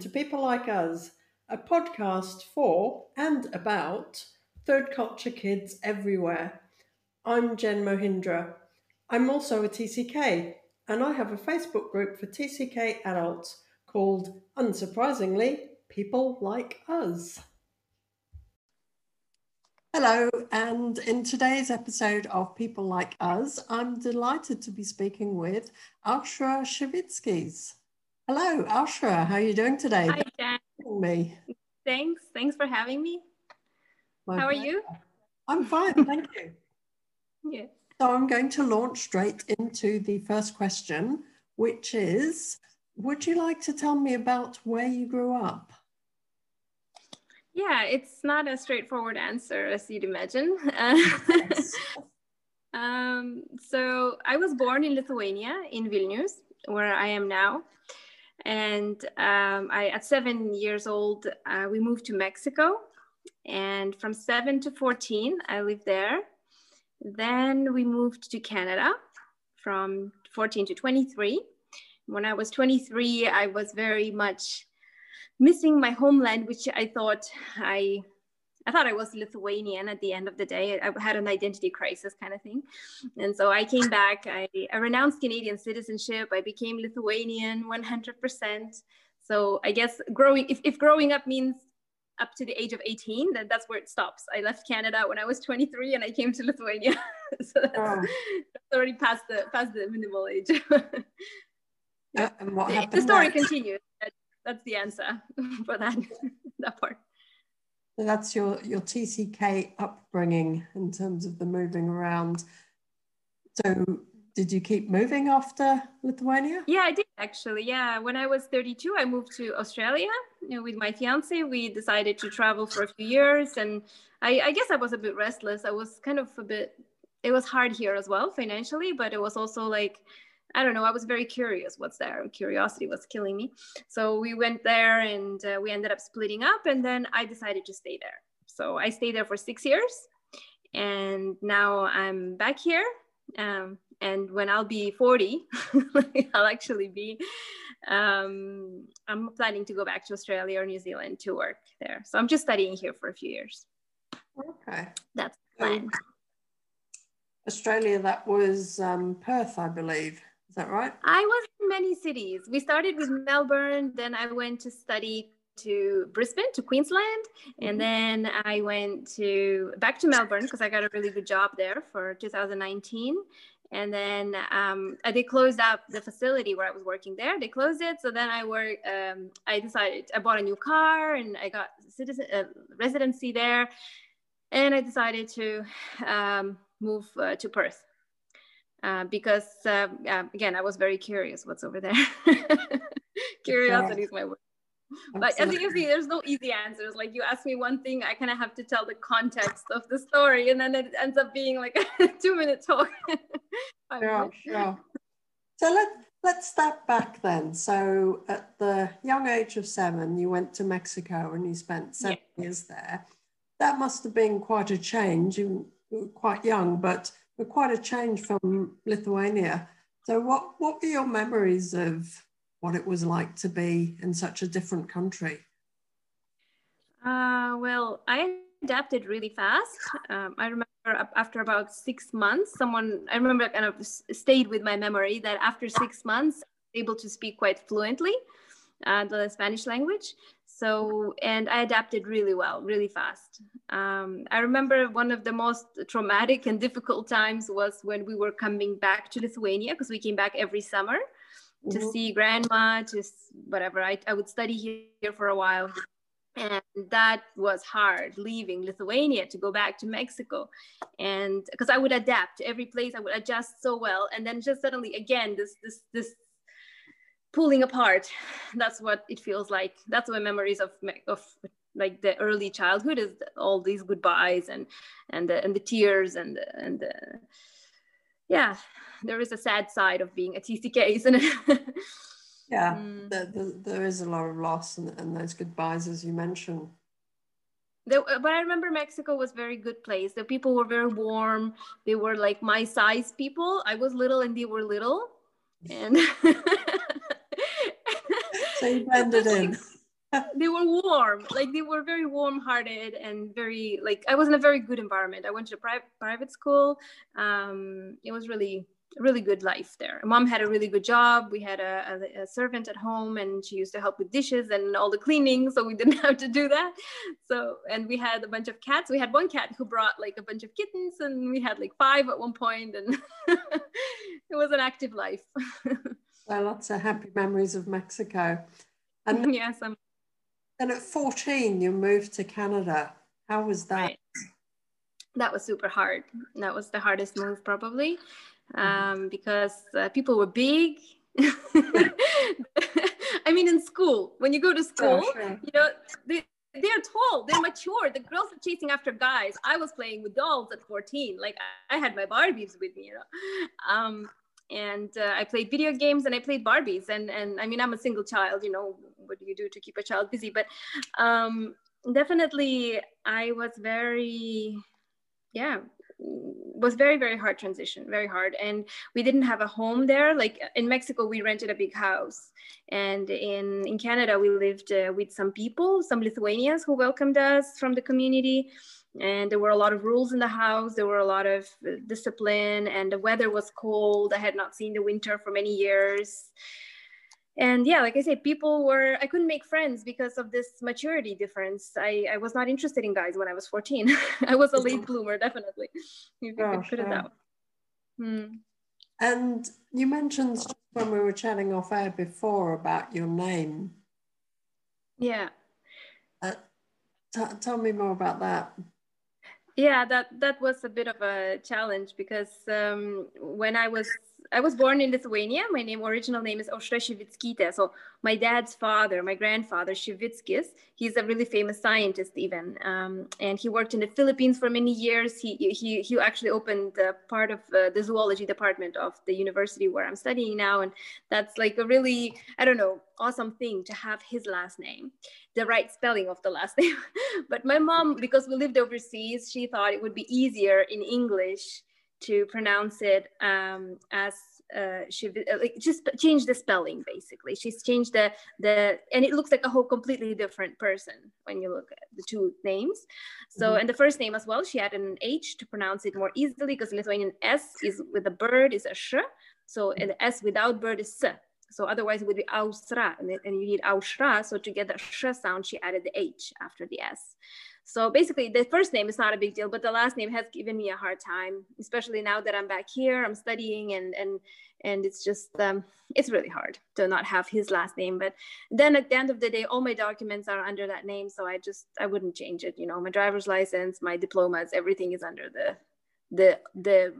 to People Like Us, a podcast for and about third culture kids everywhere. I'm Jen Mohindra. I'm also a TCK, and I have a Facebook group for TCK adults called, unsurprisingly, People Like Us. Hello, and in today's episode of People Like Us, I'm delighted to be speaking with Aushra Shivitskis. Hello, Aushra. How are you doing today? Hi, Jen. Me. Thanks. Thanks for having me. My How pleasure. are you? I'm fine, thank you. Yeah. So I'm going to launch straight into the first question, which is, would you like to tell me about where you grew up? Yeah, it's not a straightforward answer as you'd imagine. Yes. um, so I was born in Lithuania, in Vilnius, where I am now. And um, I, at seven years old, uh, we moved to Mexico. And from seven to 14, I lived there. Then we moved to Canada from 14 to 23. When I was 23, I was very much missing my homeland, which I thought I I thought I was Lithuanian at the end of the day. I had an identity crisis kind of thing. And so I came back, I, I renounced Canadian citizenship. I became Lithuanian 100%. So I guess growing, if, if growing up means up to the age of 18, then that's where it stops. I left Canada when I was 23 and I came to Lithuania. so that's, oh. that's, already past the, past the minimal age. yeah, and what happened the story continues. That's the answer for that, that part. So that's your, your TCK upbringing in terms of the moving around. So did you keep moving after Lithuania? Yeah, I did actually. Yeah, when I was 32, I moved to Australia you know, with my fiance. We decided to travel for a few years, and I, I, guess I was a bit restless. I was kind of a bit. It was hard here as well financially, but it was also like I don't know. I was very curious. What's there? Curiosity was killing me. So we went there and uh, we ended up splitting up. And then I decided to stay there. So I stayed there for six years. And now I'm back here. Um, and when I'll be 40, I'll actually be, um, I'm planning to go back to Australia or New Zealand to work there. So I'm just studying here for a few years. Okay. That's the plan. Australia, that was um, Perth, I believe. Is that right? I was in many cities. We started with Melbourne, then I went to study to Brisbane, to Queensland, mm-hmm. and then I went to back to Melbourne because I got a really good job there for 2019. And then um, they closed up the facility where I was working there. They closed it, so then I work. Um, I decided I bought a new car and I got citizen uh, residency there, and I decided to um, move uh, to Perth uh, because uh, again, I was very curious what's over there. Curiosity is my word. But as you can see, there's no easy answers. Like you ask me one thing, I kind of have to tell the context of the story, and then it ends up being like a two-minute talk. sure, sure. So let let's step back then. So at the young age of seven, you went to Mexico and you spent seven yeah. years there. That must have been quite a change. You were quite young, but quite a change from Lithuania. So, what, what were your memories of what it was like to be in such a different country? Uh, well, I adapted really fast. Um, I remember after about six months, someone, I remember kind of stayed with my memory that after six months, able to speak quite fluently uh, the Spanish language. So, and I adapted really well, really fast. Um, I remember one of the most traumatic and difficult times was when we were coming back to Lithuania because we came back every summer mm-hmm. to see grandma, to whatever. I, I would study here for a while. And that was hard leaving Lithuania to go back to Mexico. And because I would adapt to every place, I would adjust so well. And then just suddenly, again, this, this, this pulling apart that's what it feels like that's my memories of of like the early childhood is all these goodbyes and and the, and the tears and and the, yeah there is a sad side of being a tck isn't it yeah mm. the, the, there is a lot of loss and, and those goodbyes as you mentioned but I remember Mexico was very good place. The people were very warm. They were like my size people. I was little and they were little, and you blended in. they were warm like they were very warm hearted and very like i was in a very good environment. I went to a private private school. Um, it was really really good life there. Mom had a really good job. We had a, a, a, servant at home and she used to help with dishes and all the cleaning so we didn't have to do that. So and we had a bunch of cats. We had one cat who brought like a bunch of kittens and we had like five at one point and it was an active life well lots of happy memories of mexico and yes I'm and at 14, you moved to Canada. How was that? Right. That was super hard. That was the hardest move, probably, mm-hmm. um, because uh, people were big. I mean, in school, when you go to school, oh, sure. you know, they, they're tall, they're mature. The girls are chasing after guys. I was playing with dolls at 14. Like I had my Barbies with me, you know. Um, and uh, I played video games and I played Barbies. And and I mean, I'm a single child. You know, what do you do to keep a child busy? But um, definitely, I was very, yeah, was very very hard transition very hard and we didn't have a home there like in mexico we rented a big house and in in canada we lived uh, with some people some lithuanians who welcomed us from the community and there were a lot of rules in the house there were a lot of uh, discipline and the weather was cold i had not seen the winter for many years. And yeah like i said people were i couldn't make friends because of this maturity difference. I i was not interested in guys when i was 14 i was a late bloomer definitely if you could put it out hmm. and you mentioned when we were chatting off air before about your name. Yeah. Uh, t- tell me more about that yeah that that was a bit of a challenge because um, when i was I was born in Lithuania. My name, original name is Aušra. So my dad's father, my grandfather, Šivickis, he's a really famous scientist even. Um, and he worked in the Philippines for many years. He, he, he actually opened uh, part of uh, the zoology department of the university where I'm studying now. And that's like a really, I don't know, awesome thing to have his last name, the right spelling of the last name. but my mom, because we lived overseas, she thought it would be easier in English to pronounce it um, as uh, she uh, like just change the spelling basically. She's changed the the and it looks like a whole completely different person when you look at the two names. So mm-hmm. and the first name as well she added an h to pronounce it more easily because lithuanian s is with a bird is a sh. So and the s without bird is s. So otherwise it would be ausra and, and you need ausra. so to get the sh sound she added the h after the s so basically, the first name is not a big deal, but the last name has given me a hard time, especially now that I'm back here, I'm studying, and and and it's just um, it's really hard to not have his last name. But then at the end of the day, all my documents are under that name, so I just I wouldn't change it. You know, my driver's license, my diplomas, everything is under the the the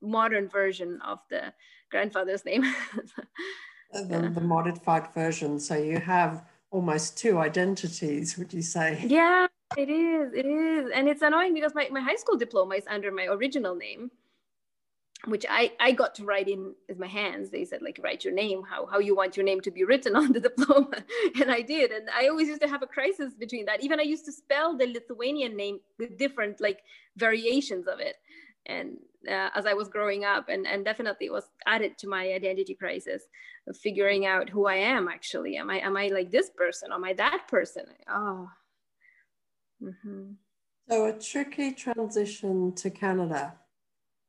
modern version of the grandfather's name. the, the modified version. So you have almost two identities, would you say? Yeah, it is. It is. And it's annoying because my, my high school diploma is under my original name, which I, I got to write in with my hands. They said, like, write your name, how, how you want your name to be written on the diploma. And I did. And I always used to have a crisis between that. Even I used to spell the Lithuanian name with different, like, variations of it. And uh, as I was growing up, and, and definitely was added to my identity crisis of figuring out who I am actually. Am I, am I like this person? Am I that person? Oh, Mm-hmm. So a tricky transition to Canada.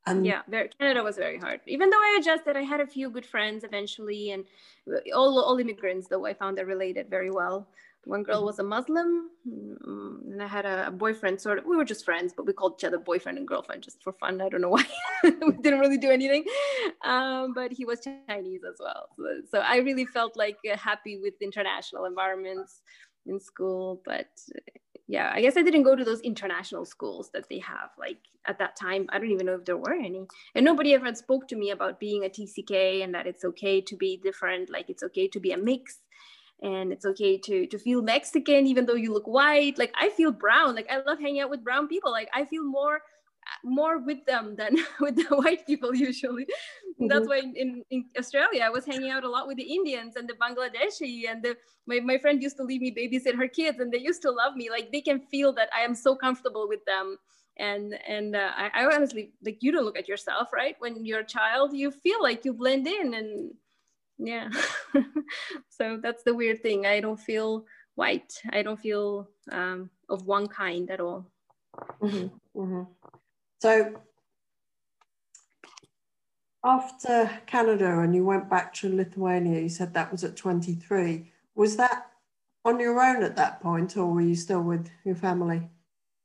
And yeah, very, Canada was very hard. Even though I adjusted, I had a few good friends eventually, and all all immigrants though I found that related very well. One girl was a Muslim, mm, and I had a, boyfriend. Sort of, we were just friends, but we called each other boyfriend and girlfriend just for fun. I don't know why. we didn't really do anything, um, but he was Chinese as well. So, so I really felt like uh, happy with international environments in school. But yeah, I guess I didn't go to those international schools that they have. Like at that time, I don't even know if there were any. And nobody ever spoke to me about being a TCK and that it's okay to be different, like it's okay to be a mix and it's okay to to feel Mexican even though you look white. Like I feel brown. Like I love hanging out with brown people. Like I feel more more with them than with the white people usually. Mm-hmm. That's why in, in Australia I was hanging out a lot with the Indians and the Bangladeshi and the my, my friend used to leave me babysit her kids and they used to love me. Like they can feel that I am so comfortable with them. And and uh, I, I honestly like you don't look at yourself, right? When you're a child, you feel like you blend in and yeah. so that's the weird thing. I don't feel white. I don't feel um, of one kind at all. Mm-hmm. Mm-hmm. So after Canada and you went back to Lithuania, you said that was at 23. Was that on your own at that point or were you still with your family?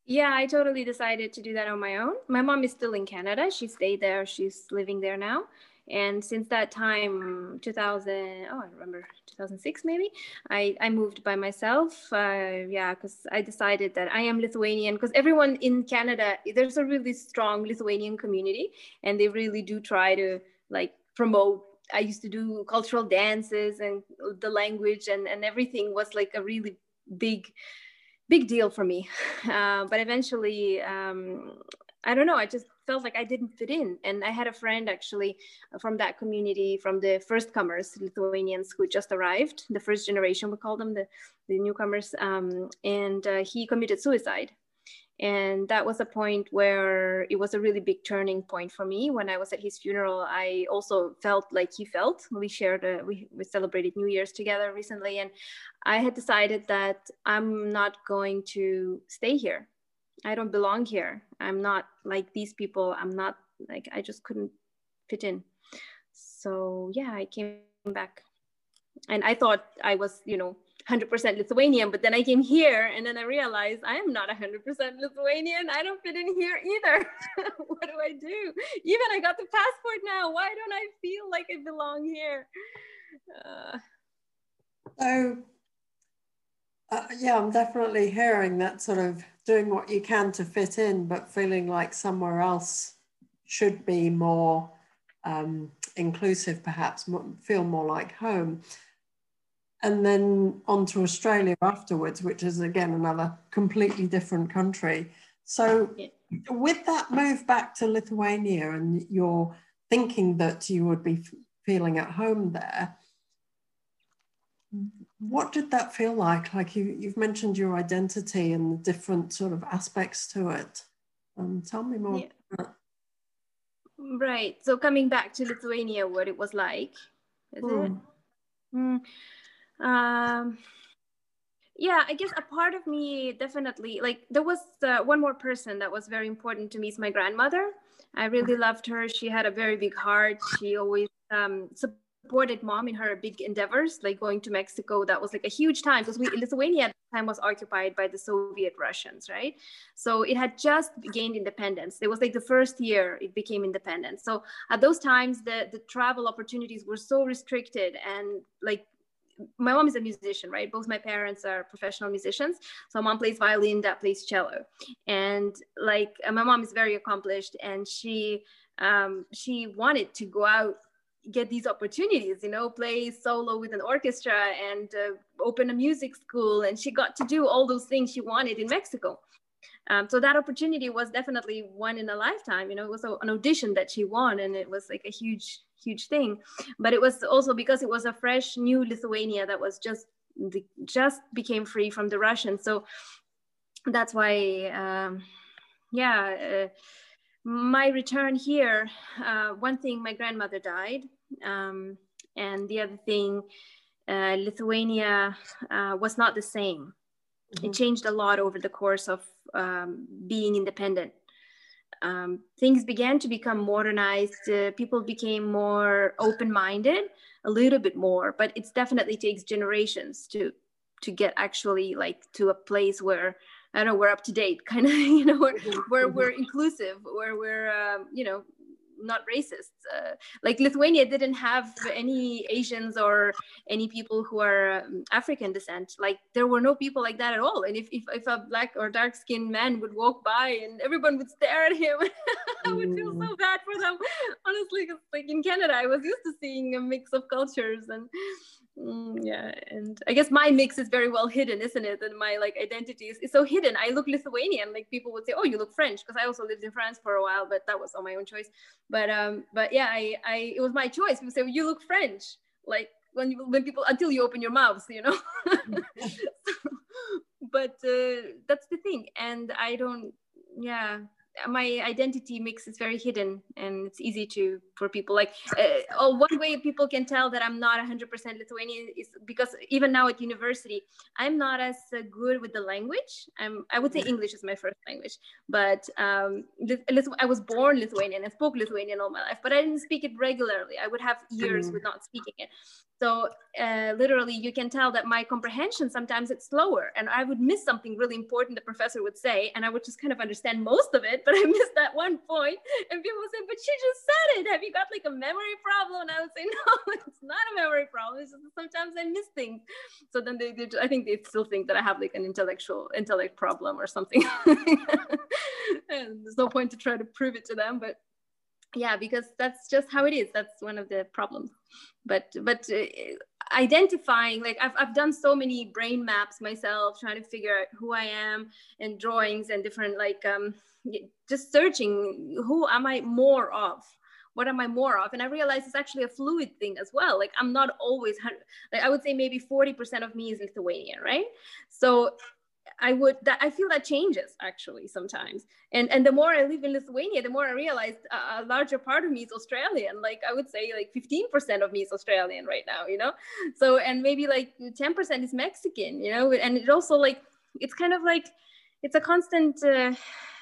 Yeah, I totally decided to do that on my own. My mom is still in Canada. She stayed there. She's living there now and since that time 2000 oh i remember 2006 maybe i i moved by myself uh, yeah because i decided that i am lithuanian because everyone in canada there's a really strong lithuanian community and they really do try to like promote i used to do cultural dances and the language and and everything was like a really big big deal for me. Uh, but eventually um, i don't know i just felt like I didn't fit in. And I had a friend actually from that community, from the first comers, Lithuanians who just arrived, the first generation, we call them the, the newcomers. Um, and uh, he committed suicide. And that was a point where it was a really big turning point for me. When I was at his funeral, I also felt like he felt. We shared, a, we, we celebrated New Year's together recently. And I had decided that I'm not going to stay here I don't belong here. I'm not like these people. I'm not like, I just couldn't fit in. So yeah, I came back and I thought I was, you know, 100% Lithuanian, but then I came here and then I realized I am not 100% Lithuanian. I don't fit in here either. what do I do? Even I got the passport now. Why don't I feel like I belong here? Uh, so, uh, yeah, I'm definitely hearing that sort of doing what you can to fit in, but feeling like somewhere else should be more um, inclusive, perhaps feel more like home. And then on to Australia afterwards, which is again another completely different country. So, with that move back to Lithuania and you're thinking that you would be feeling at home there, what did that feel like? Like you, you've mentioned your identity and the different sort of aspects to it. Um, tell me more. Yeah. Right. So coming back to Lithuania, what it was like, is mm. it? Mm. Um, yeah, I guess a part of me definitely like there was uh, one more person that was very important to me is my grandmother. I really loved her. She had a very big heart. She always um, supported mom in her big endeavors, like going to Mexico. That was like a huge time because we Lithuania at the time was occupied by the Soviet Russians, right? So it had just gained independence. It was like the first year it became independent. So at those times, the the travel opportunities were so restricted and like my mom is a musician, right? Both my parents are professional musicians. So mom plays violin, dad plays cello, and like my mom is very accomplished, and she um, she wanted to go out get these opportunities you know play solo with an orchestra and uh, open a music school and she got to do all those things she wanted in mexico. Um, so that opportunity was definitely one in a lifetime you know it was a, an audition that she won and it was like a huge huge thing. But it was also because it was a fresh new lithuania that was just just became free from the russians. So that's why um, yeah uh, my return here, uh, one thing, my grandmother died. Um, and the other thing, uh, Lithuania uh, was not the same. Mm-hmm. It changed a lot over the course of um, being independent. Um, things began to become modernized. Uh, people became more open-minded, a little bit more, but it definitely takes generations to to get actually like to a place where I don't know, we're up to date, kind of, you know, where, mm-hmm. where we're inclusive, where we're, um, you know, not racist. Uh, like Lithuania didn't have any Asians or any people who are um, African descent. Like there were no people like that at all. And if, if, if a black or dark skinned man would walk by and everyone would stare at him, I would feel so mm. bad for them. Honestly, like in Canada, I was used to seeing a mix of cultures and Mm, yeah, and I guess my mix is very well hidden, isn't it? And my like identity is, is so hidden. I look Lithuanian. Like people would say, "Oh, you look French," because I also lived in France for a while, but that was on my own choice. But um, but yeah, I, I it was my choice. People say, well, "You look French," like when you, when people until you open your mouths, you know. but uh, that's the thing, and I don't. Yeah, my identity mix is very hidden and it's easy to for people like uh, oh one way people can tell that i'm not 100% lithuanian is because even now at university i'm not as uh, good with the language. I'm i would say english is my first language but um, i was born lithuanian and spoke lithuanian all my life but i didn't speak it regularly. I would have years mm. with not speaking it so uh, literally you can tell that my comprehension sometimes it's slower and i would miss something really important the professor would say and i would just kind of understand most of it but i missed that one point. and people would say but she just said it. Have you got like a memory problem? And i would say no it's not a memory problem. It's just sometimes i miss things. So then they, they i think they still think that i have like an intellectual intellect problem or something. And there's no point to try to prove it to them but yeah because that's just how it is. That's one of the problems but but uh, identifying like I've, I've done so many brain maps myself trying to figure out who i am and drawings and different like um just searching who am i more of? What am i more of? And i realized it's actually a fluid thing as well. Like i'm not always like i would say maybe 40% of me is lithuanian right? So I would that I feel that changes actually sometimes. And and the more I live in Lithuania, the more I realize a, a larger part of me is Australian. Like I would say like 15% of me is Australian right now, you know? So and maybe like 10% is Mexican, you know? And it also like it's kind of like it's a constant uh,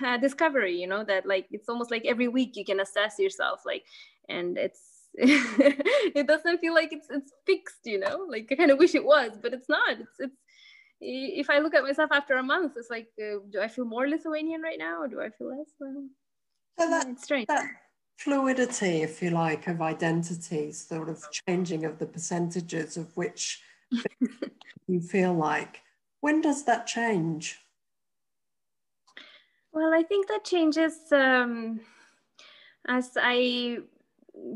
uh, discovery, you know, that like it's almost like every week you can assess yourself like and it's it doesn't feel like it's it's fixed, you know. Like I kind of wish it was, but it's not. It's it's if I look at myself after a month, it's like, uh, do I feel more Lithuanian right now, or do I feel less? Well, so that, it's strange. That fluidity, if you like, of identities, sort of changing of the percentages of which you feel like. When does that change? Well, I think that changes um, as I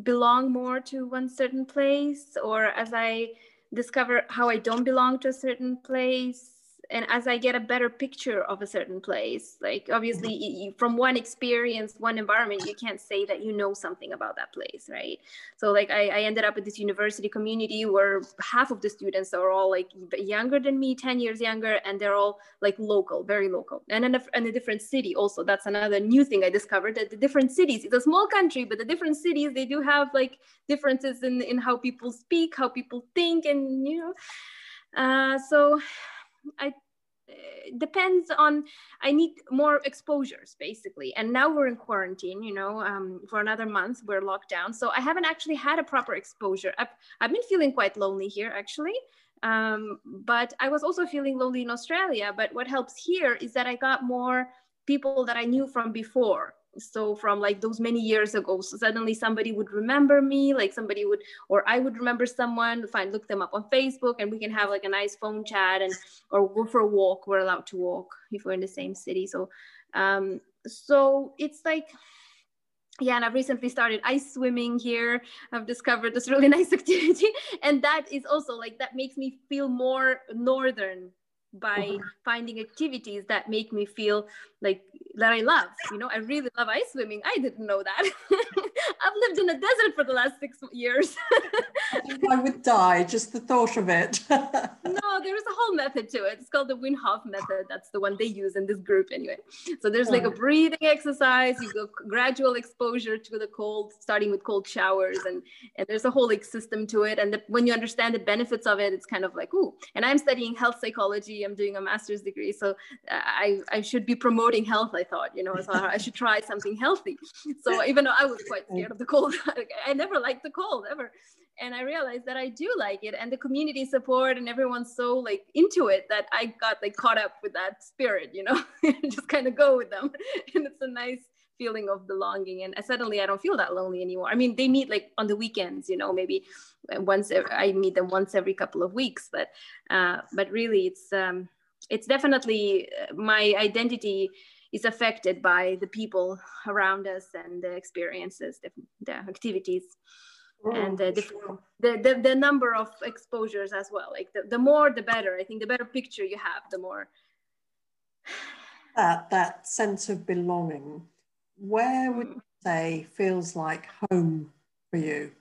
belong more to one certain place, or as I discover how I don't belong to a certain place. And as I get a better picture of a certain place, like obviously you, from one experience, one environment, you can't say that you know something about that place, right? So like I, I ended up at this university community where half of the students are all like younger than me, 10 years younger, and they're all like local, very local. And in a, in a different city also, that's another new thing I discovered that the different cities, it's a small country, but the different cities, they do have like differences in, in how people speak, how people think, and you know, uh, so I depends on i need more exposures basically. And now we're in quarantine you know um, for another month we're locked down. So i haven't actually had a proper exposure. I've, I've been feeling quite lonely here actually. Um, but i was also feeling lonely in australia. But what helps here is that i got more people that i knew from before so from like those many years ago. So suddenly somebody would remember me like somebody would or i would remember someone find look them up on facebook and we can have like a nice phone chat and or go for a walk. We're allowed to walk if we're in the same city. So um so it's like yeah and i've recently started ice swimming here. I've discovered this really nice activity. And that is also like that makes me feel more northern by finding activities that make me feel like that I love. You know, I really love ice swimming. I didn't know that. I've lived in a desert for the last six years. I would die just the thought of it. no, there is a whole method to it. It's called the Wim Hof method. That's the one they use in this group anyway. So there's like a oh. breathing exercise. You go gradual exposure to the cold, starting with cold showers, and and there's a whole like system to it. And the, when you understand the benefits of it, it's kind of like ooh. And I'm studying health psychology. I'm doing a master's degree, so uh, I I should be promoting health. I thought, you know, I I should try something healthy. So even though I was quite scared of the cold, I never liked the cold ever. And I realized that I do like it, and the community support and everyone's so like into it that I got like caught up with that spirit, you know, just kind of go with them, and it's a nice feeling of belonging and suddenly i don't feel that lonely anymore i mean they meet like on the weekends you know maybe once i meet them once every couple of weeks but uh, but really it's um, it's definitely uh, my identity is affected by the people around us and the experiences, the, the activities. Oh, and the, sure. the, the, the, number of exposures as well. Like the, the more, the better. I think the better picture you have, the more. That, that sense of belonging, where would mm. you say feels like home for you?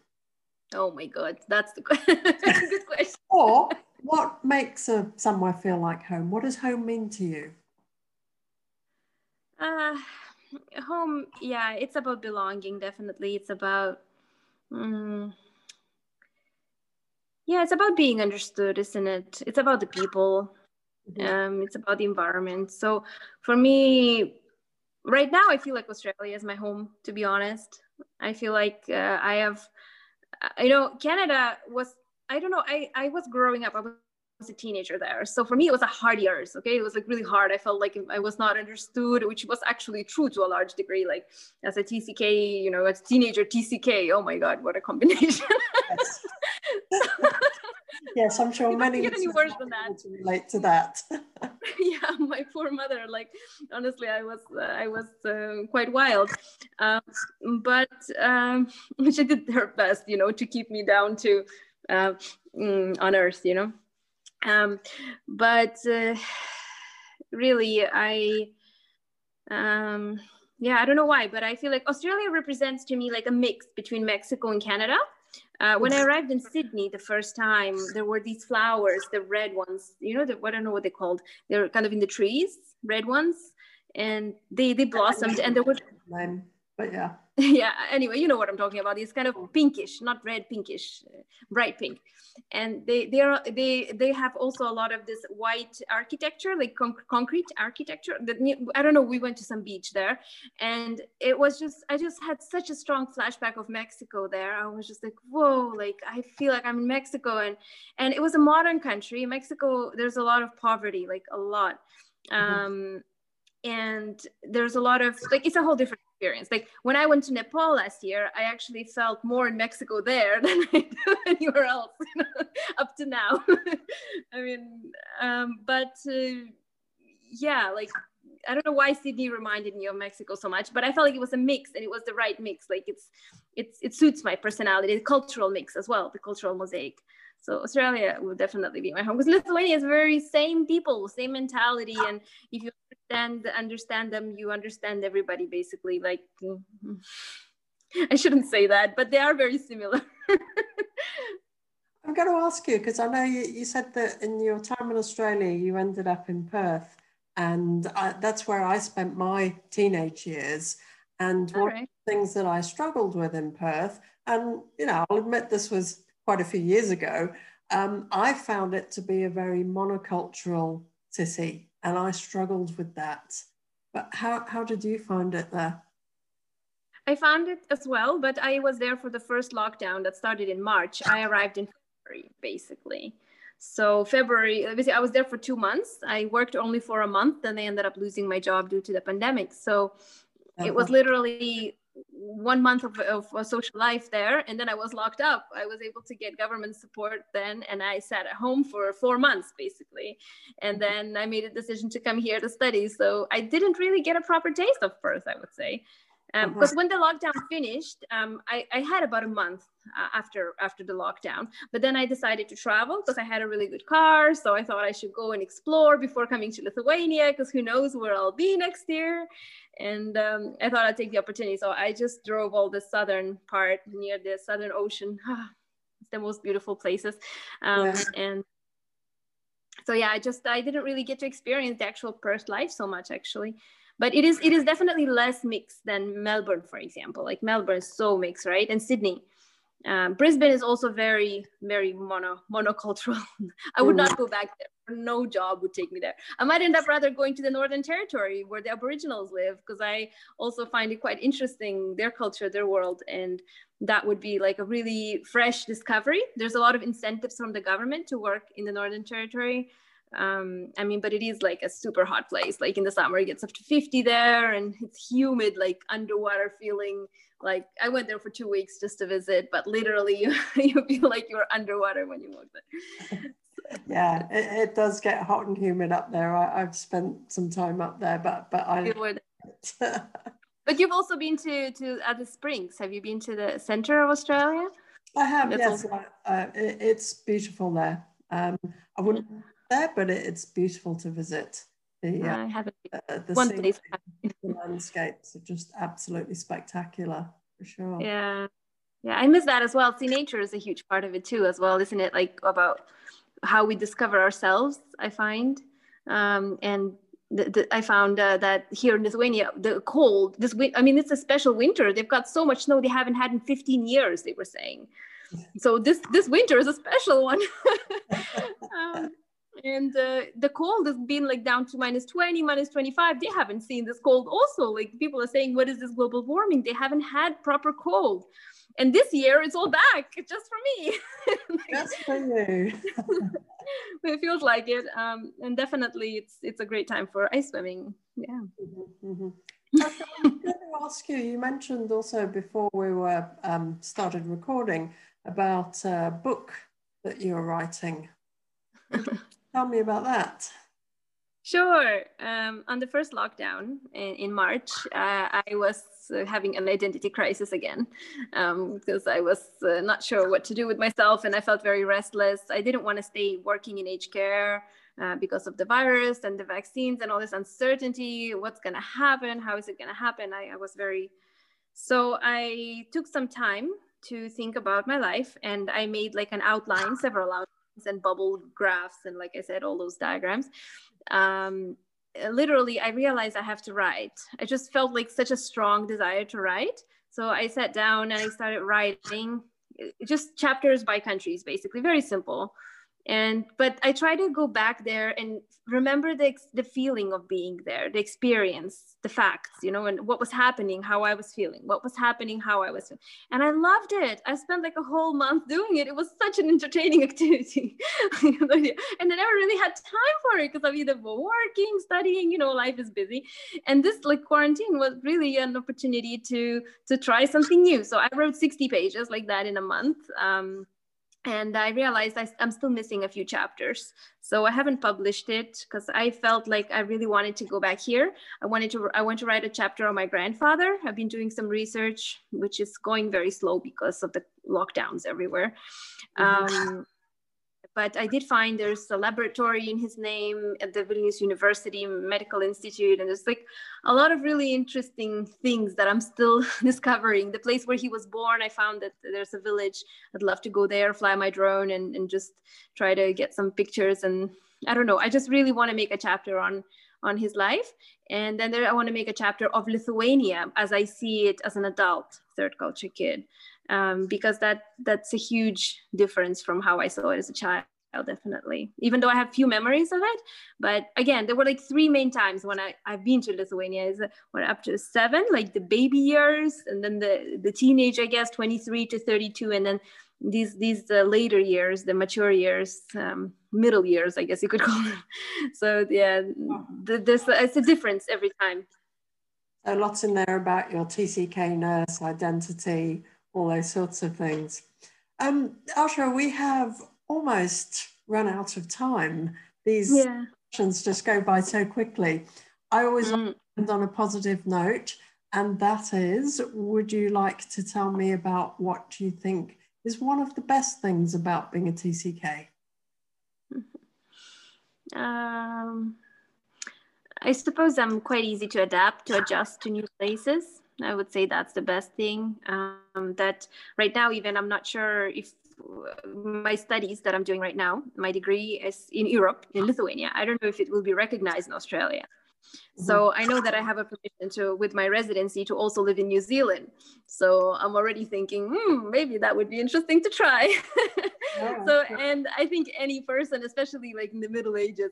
Oh my God, that's the good question. or what makes a somewhere feel like home? What does home mean to you? Uh, home, yeah, it's about belonging. Definitely, it's about. Um, yeah, it's about being understood, isn't it? It's about the people. Mm-hmm. Um, it's about the environment. So for me, right now, I feel like Australia is my home. To be honest, I feel like uh, I have. You know, Canada was. I don't know. I I was growing up. I was was a teenager there. So for me, it was a hard years. Okay, it was like really hard. I felt like I was not understood, which was actually true to a large degree. Like as a TCK, you know, as a teenager TCK. Oh my God, what a combination! Yes, yes I'm sure many get any worse than that. To relate to that. yeah, my poor mother. Like honestly, I was uh, I was uh, quite wild, um, but um, she did her best, you know, to keep me down to uh, mm, on earth, you know um, but uh, really i um, yeah i don't know why but i feel like australia represents to me like a mix between mexico and canada uh, when I arrived in Sydney the first time, there were these flowers, the red ones. You know, the, I don't know what they're called. They're kind of in the trees, red ones, and they they blossomed, and there were. But yeah. yeah. Anyway, you know what I'm talking about. It's kind of pinkish, not red, pinkish, uh, bright pink, and they they are they they have also a lot of this white architecture, like con- concrete architecture. That I don't know. We went to some beach there, and it was just I just had such a strong flashback of Mexico there. I was just like, whoa, like I feel like I'm in Mexico, and and it was a modern country. Mexico, there's a lot of poverty, like a lot. Mm-hmm. Um, and there's a lot of like it's a whole different experience. Like when i went to nepal last year i actually felt more in mexico there than i do anywhere else you know, up to now. I mean um, but uh, yeah like i don't know why sydney reminded me of mexico so much but i felt like it was a mix and it was the right mix. Like it's it's it suits my personality the cultural mix as well the cultural mosaic. So Australia would definitely be my home because Lithuania is very same people, same mentality, and if you understand understand them, you understand everybody basically. Like I shouldn't say that, but they are very similar. I'm going to ask you because I know you, you said that in your time in Australia you ended up in Perth, and I, that's where I spent my teenage years. And one right. of the things that I struggled with in Perth, and you know, I'll admit this was quite a few years ago, um, I found it to be a very monocultural city, and I struggled with that. But how, how did you find it there? I found it as well, but I was there for the first lockdown that started in March. I arrived in February, basically. So February, obviously, I was there for two months. I worked only for a month, then I ended up losing my job due to the pandemic. So it was uh-huh. literally one month of, of, social life there and then i was locked up. I was able to get government support then and i sat at home for four months basically. And mm-hmm. then i made a decision to come here to study. So i didn't really get a proper taste of perth i would say um, because when the lockdown finished um, I, I, had about a month uh, after after the lockdown. But then i decided to travel because i had a really good car so i thought i should go and explore before coming to lithuania because who knows where i'll be next year. And um, i thought i'd take the opportunity so i just drove all the southern part near the southern ocean. It's the most beautiful places. Um, yeah. and so yeah i just i didn't really get to experience the actual perth life so much actually but it is it is definitely less mixed than melbourne for example. Like melbourne is so mixed right? And sydney. Um, brisbane is also very very mono monocultural. I would not go back there. No job would take me there. I might end up rather going to the northern territory where the aboriginals live because i also find it quite interesting their culture their world and that would be like a really fresh discovery. There's a lot of incentives from the government to work in the northern territory um i mean but it is like a super hot place. Like in the summer it gets up to 50 there and it's humid like underwater feeling. Like i went there for two weeks just to visit but literally you, you feel like you're underwater when you walk there. Yeah it, it, does get hot and humid up there. I, have spent some time up there but but i but you've also been to to Alice Springs. Have you been to the center of australia? I have That's yes. also- uh, it, it's beautiful there. Um i wouldn't there, but it, it's beautiful to visit. The, uh, I haven't. Uh, the, One place. the landscapes are just absolutely spectacular for sure. Yeah, yeah, I miss that as well. See, nature is a huge part of it too, as well, isn't it? Like about how we discover ourselves. I find, um, and the, the, I found uh, that here in Lithuania, the cold, this win- I mean, it's a special winter. They've got so much snow they haven't had in 15 years. They were saying, so this this winter is a special one. um, and uh, the cold has been like down to minus 20 minus 25 they haven't seen this cold also. Like people are saying what is this global warming? They haven't had proper cold. And this year it's all back just for me. Just for you it feels like it. Um, and definitely it's it's a great time for ice swimming. Yeah. Mm-hmm, mm-hmm. I'm going to ask you you mentioned also before we were um, started recording about a book that you're writing Tell me about that. Sure. Um, on the first lockdown in, in March, uh, I was uh, having an identity crisis again um, because I was uh, not sure what to do with myself and I felt very restless. I didn't want to stay working in aged care uh, because of the virus and the vaccines and all this uncertainty. What's going to happen? How is it going to happen? I, I was very. So I took some time to think about my life and I made like an outline, several outlines and bubble graphs and like I said, all those diagrams. Um, literally, I realized I have to write. I just felt like such a strong desire to write. So I sat down and I started writing just chapters by countries, basically, very simple and but i try to go back there and remember the the feeling of being there the experience the facts you know and what was happening how i was feeling what was happening how i was feeling. and i loved it. I spent like a whole month doing it. It was such an entertaining activity. And i never really had time for it because i'm either working studying you know life is busy. And this like quarantine was really an opportunity to to try something new. So i wrote 60 pages like that in a month. Um, and I realized I, am still missing a few chapters. So I haven't published it because I felt like I really wanted to go back here. I wanted to I want to write a chapter on my grandfather. I've been doing some research, which is going very slow because of the lockdowns everywhere. Mm-hmm. Um, but I did find there's a laboratory in his name at the Vilnius University Medical Institute, and there's like a lot of really interesting things that I'm still discovering. The place where he was born, I found that there's a village. I'd love to go there, fly my drone, and, and just try to get some pictures. And I don't know, I just really want to make a chapter on on his life. And then there, I want to make a chapter of Lithuania as I see it as an adult third culture kid um, because that that's a huge difference from how I saw it as a child definitely. Even though i have few memories of it but again there were like three main times when I, i've been to lithuania is when up to seven like the baby years and then the the teenage i guess 23 to 32 and then these these uh, later years the mature years um, middle years i guess you could call them. So yeah the, this uh, it's a difference every time. So lots in there about your tck nurse identity all those sorts of things. Um, Aushra, we have almost run out of time. These yeah. questions just go by so quickly. I always mm. end on a positive note, and that is would you like to tell me about what you think is one of the best things about being a TCK? Um, I suppose I'm quite easy to adapt, to adjust to new places. I would say that's the best thing. Um, that right now, even I'm not sure if my studies that I'm doing right now, my degree is in Europe, in Lithuania. I don't know if it will be recognized in Australia. So I know that I have a permission to, with my residency, to also live in New Zealand. So I'm already thinking, hmm, maybe that would be interesting to try. Yeah, so, and I think any person, especially like in the Middle Ages,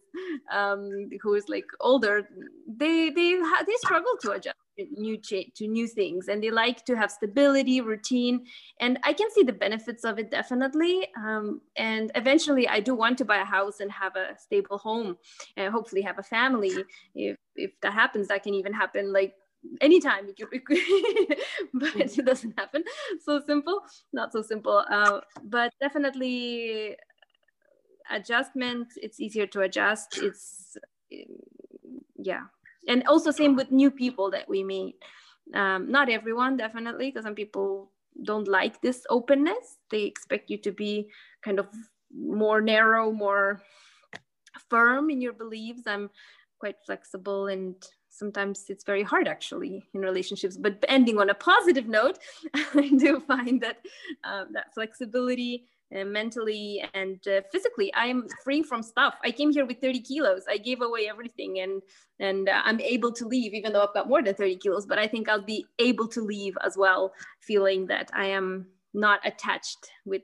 um, who is like older, they they they struggle to adjust new to new things, and they like to have stability, routine, and I can see the benefits of it definitely. Um, and eventually, I do want to buy a house and have a stable home, and hopefully have a family. If if that happens, that can even happen like anytime but it doesn't happen so simple not so simple uh, but definitely adjustment it's easier to adjust it's yeah and also same with new people that we meet. Um, not everyone definitely because some people don't like this openness. They expect you to be kind of more narrow more firm in your beliefs. I'm quite flexible and sometimes it's very hard actually in relationships. But ending on a positive note i do find that um, that flexibility uh, mentally and uh, physically. I am free from stuff. I came here with 30 kilos. I gave away everything and and uh, i'm able to leave even though i've got more than 30 kilos but i think i'll be able to leave as well feeling that i am not attached with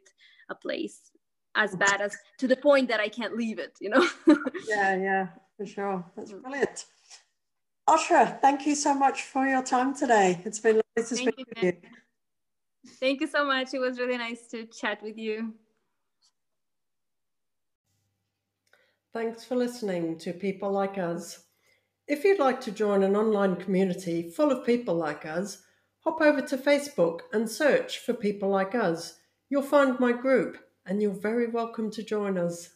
a place as bad as to the point that i can't leave it you know? Yeah yeah for sure. That's brilliant. Aushra, thank you so much for your time today. It's been lovely to speak with you. Thank you so much. It was really nice to chat with you. Thanks for listening to People Like Us. If you'd like to join an online community full of people like us, hop over to Facebook and search for People Like Us. You'll find my group and you're very welcome to join us.